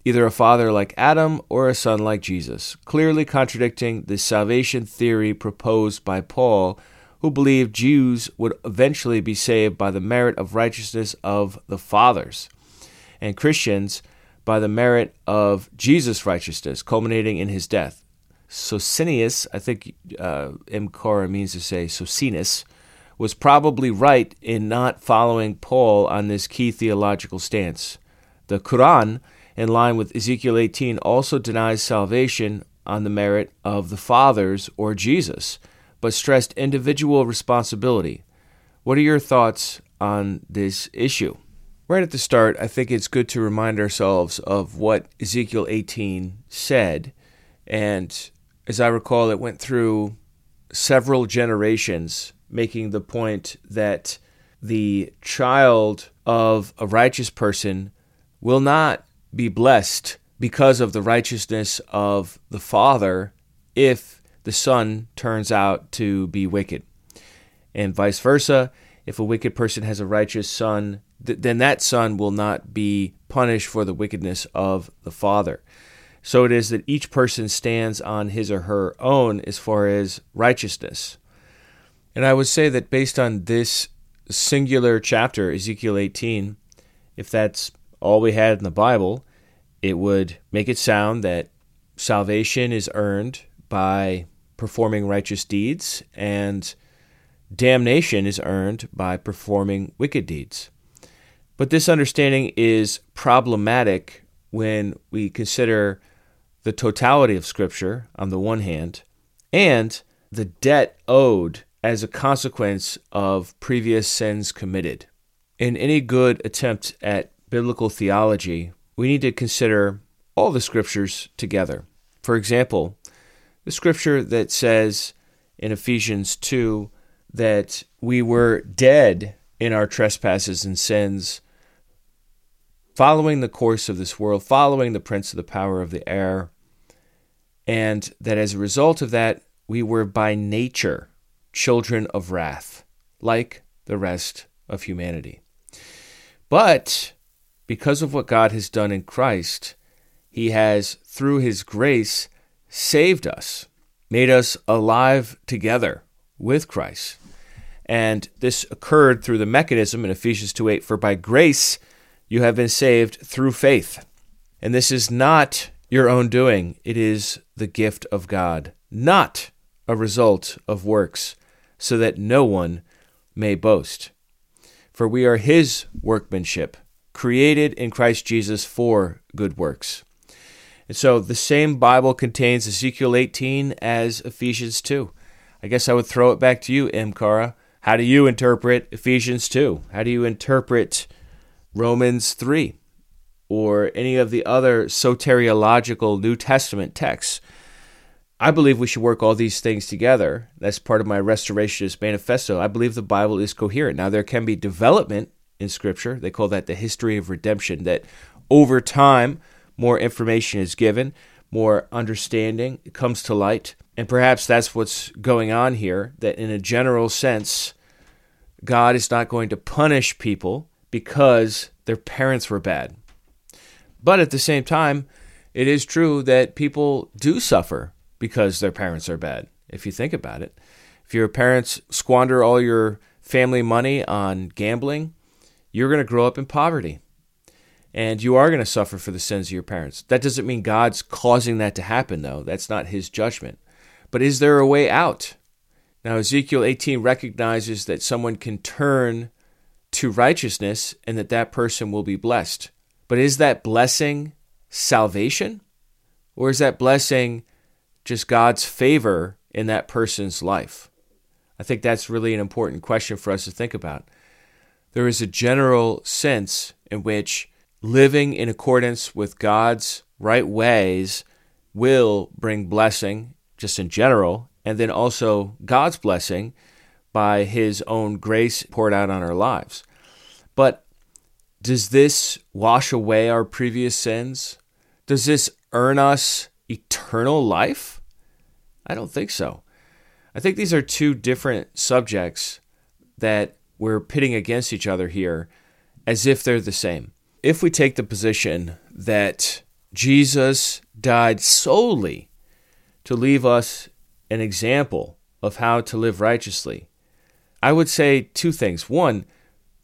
either a father like Adam or a son like Jesus, clearly contradicting the salvation theory proposed by Paul, who believed Jews would eventually be saved by the merit of righteousness of the fathers, and Christians by the merit of Jesus' righteousness, culminating in his death. Socinius, I think uh, M. Cora means to say Socinus, was probably right in not following Paul on this key theological stance. The Quran, in line with Ezekiel 18, also denies salvation on the merit of the fathers or Jesus, but stressed individual responsibility. What are your thoughts on this issue? Right at the start, I think it's good to remind ourselves of what Ezekiel 18 said. And as I recall, it went through several generations, making the point that the child of a righteous person will not be blessed because of the righteousness of the father if the son turns out to be wicked. And vice versa, if a wicked person has a righteous son, th- then that son will not be punished for the wickedness of the father. So it is that each person stands on his or her own as far as righteousness. And I would say that based on this singular chapter, Ezekiel 18, if that's all we had in the Bible, it would make it sound that salvation is earned by performing righteous deeds and damnation is earned by performing wicked deeds. But this understanding is problematic when we consider the totality of Scripture on the one hand and the debt owed as a consequence of previous sins committed. In any good attempt at biblical theology, we need to consider all the scriptures together. For example, the scripture that says in Ephesians 2 that we were dead in our trespasses and sins following the course of this world, following the prince of the power of the air, and that as a result of that, we were by nature children of wrath, like the rest of humanity. But because of what God has done in Christ, He has, through His grace, saved us, made us alive together with Christ. And this occurred through the mechanism in Ephesians 2 8, for by grace you have been saved through faith. And this is not your own doing, it is the gift of God, not a result of works, so that no one may boast. For we are his workmanship, created in Christ Jesus for good works. And so the same Bible contains Ezekiel 18 as Ephesians 2. I guess I would throw it back to you, M. Cara. How do you interpret Ephesians 2? How do you interpret Romans 3, or any of the other soteriological New Testament texts. I believe we should work all these things together. That's part of my restorationist manifesto. I believe the Bible is coherent. Now, there can be development in Scripture. They call that the history of redemption, that over time, more information is given, more understanding comes to light. And perhaps that's what's going on here, that in a general sense, God is not going to punish people because their parents were bad. But at the same time, it is true that people do suffer because their parents are bad, if you think about it. If your parents squander all your family money on gambling, you're going to grow up in poverty. And you are going to suffer for the sins of your parents. That doesn't mean God's causing that to happen, though. That's not his judgment. But is there a way out? Now, Ezekiel 18 recognizes that someone can turn to righteousness and that that person will be blessed. But is that blessing salvation? Or is that blessing just God's favor in that person's life? I think that's really an important question for us to think about. There is a general sense in which living in accordance with God's right ways will bring blessing, just in general, and then also God's blessing by His own grace poured out on our lives. But does this wash away our previous sins? Does this earn us eternal life? I don't think so. I think these are two different subjects that we're pitting against each other here as if they're the same. If we take the position that Jesus died solely to leave us an example of how to live righteously, I would say two things. One,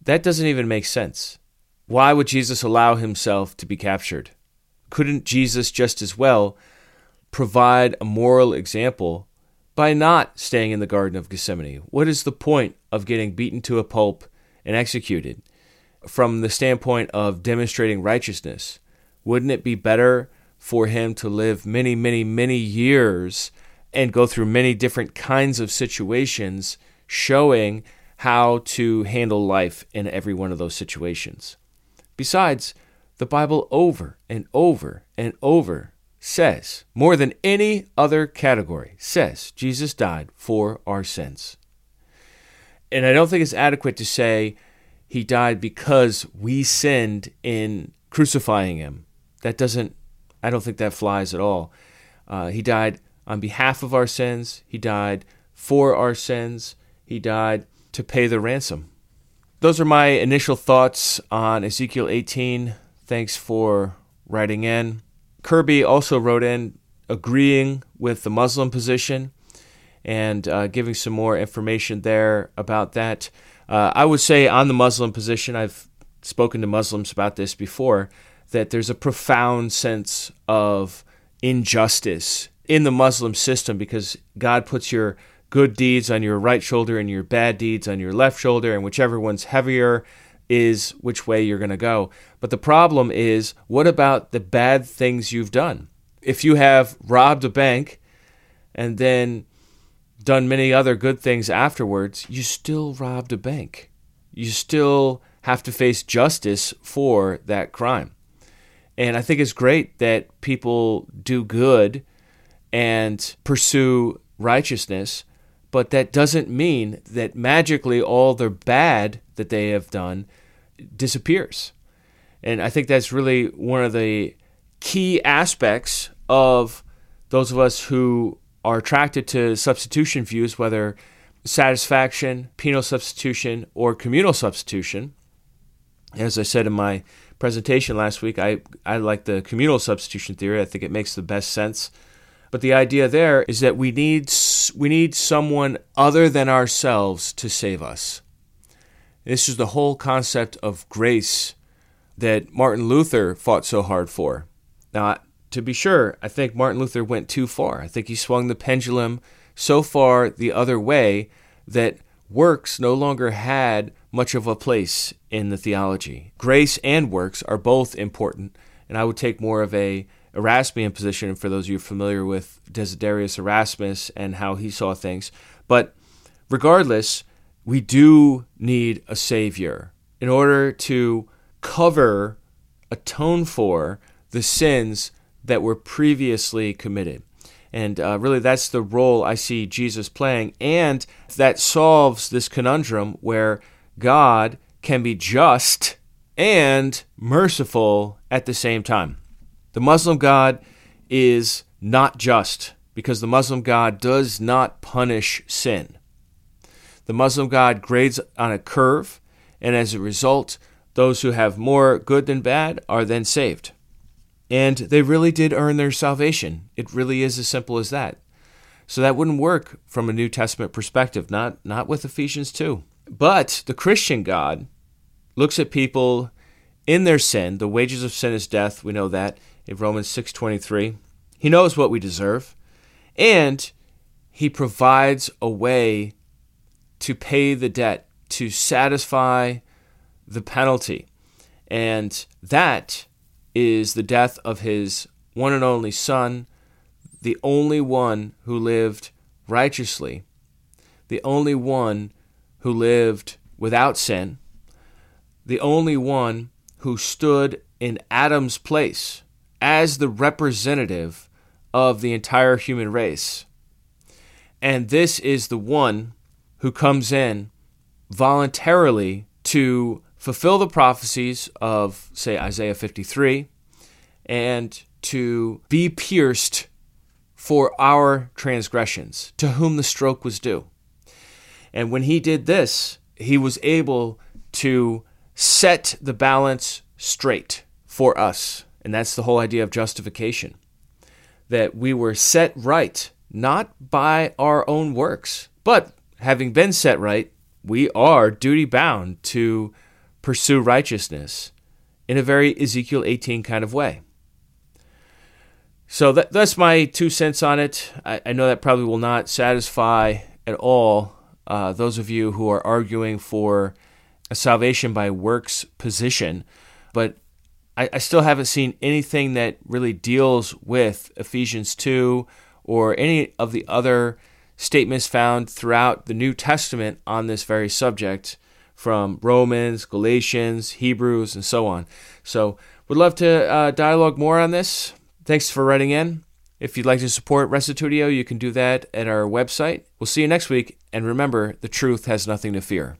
that doesn't even make sense. Why would Jesus allow himself to be captured? Couldn't Jesus just as well provide a moral example by not staying in the Garden of Gethsemane? What is the point of getting beaten to a pulp and executed? From the standpoint of demonstrating righteousness, wouldn't it be better for him to live many, many, many years and go through many different kinds of situations showing how to handle life in every one of those situations? Besides, the Bible over and over and over says, more than any other category, says Jesus died for our sins. And I don't think it's adequate to say he died because we sinned in crucifying him. That doesn't, I don't think that flies at all. Uh, he died on behalf of our sins, he died for our sins, he died to pay the ransom. Those are my initial thoughts on Ezekiel 18. Thanks for writing in. Kirby also wrote in agreeing with the Muslim position and uh, giving some more information there about that. Uh, I would say on the Muslim position, I've spoken to Muslims about this before, that there's a profound sense of injustice in the Muslim system because God puts your good deeds on your right shoulder and your bad deeds on your left shoulder, and whichever one's heavier is which way you're going to go. But the problem is, what about the bad things you've done? If you have robbed a bank and then done many other good things afterwards, you still robbed a bank. You still have to face justice for that crime. And I think it's great that people do good and pursue righteousness, but that doesn't mean that magically all the bad that they have done disappears. And I think that's really one of the key aspects of those of us who are attracted to substitution views, whether satisfaction, penal substitution, or communal substitution. As I said in my presentation last week, I, I like the communal substitution theory. I think it makes the best sense. But the idea there is that we need, we need someone other than ourselves to save us. This is the whole concept of grace that Martin Luther fought so hard for. Now, to be sure, I think Martin Luther went too far. I think he swung the pendulum so far the other way that works no longer had much of a place in the theology. Grace and works are both important, and I would take more of a Erasmian position for those of you familiar with Desiderius Erasmus and how he saw things. But regardless, we do need a Savior in order to cover, atone for the sins that were previously committed. And uh, really, that's the role I see Jesus playing. And that solves this conundrum where God can be just and merciful at the same time. The Muslim God is not just because the Muslim God does not punish sin. The Muslim God grades on a curve, and as a result, those who have more good than bad are then saved. And they really did earn their salvation. It really is as simple as that. So that wouldn't work from a New Testament perspective, not, not with Ephesians 2. But the Christian God looks at people in their sin. The wages of sin is death. We know that in Romans 6:23. He knows what we deserve, and he provides a way to pay the debt, to satisfy the penalty. And that is the death of his one and only Son, the only one who lived righteously, the only one who lived without sin, the only one who stood in Adam's place as the representative of the entire human race. And this is the one who comes in voluntarily to fulfill the prophecies of, say, Isaiah 53 and to be pierced for our transgressions, to whom the stroke was due. And when he did this, he was able to set the balance straight for us. And that's the whole idea of justification that we were set right, not by our own works, but having been set right, we are duty bound to pursue righteousness in a very Ezekiel 18 kind of way. So that, that's my two cents on it. I, I, know that probably will not satisfy at all uh, those of you who are arguing for a salvation by works position, but I, I still haven't seen anything that really deals with Ephesians 2 or any of the other statements found throughout the New Testament on this very subject from Romans, Galatians, Hebrews, and so on. So, would love to uh, dialogue more on this. Thanks for writing in. If you'd like to support Restitutio, you can do that at our website. We'll see you next week, and remember, the truth has nothing to fear.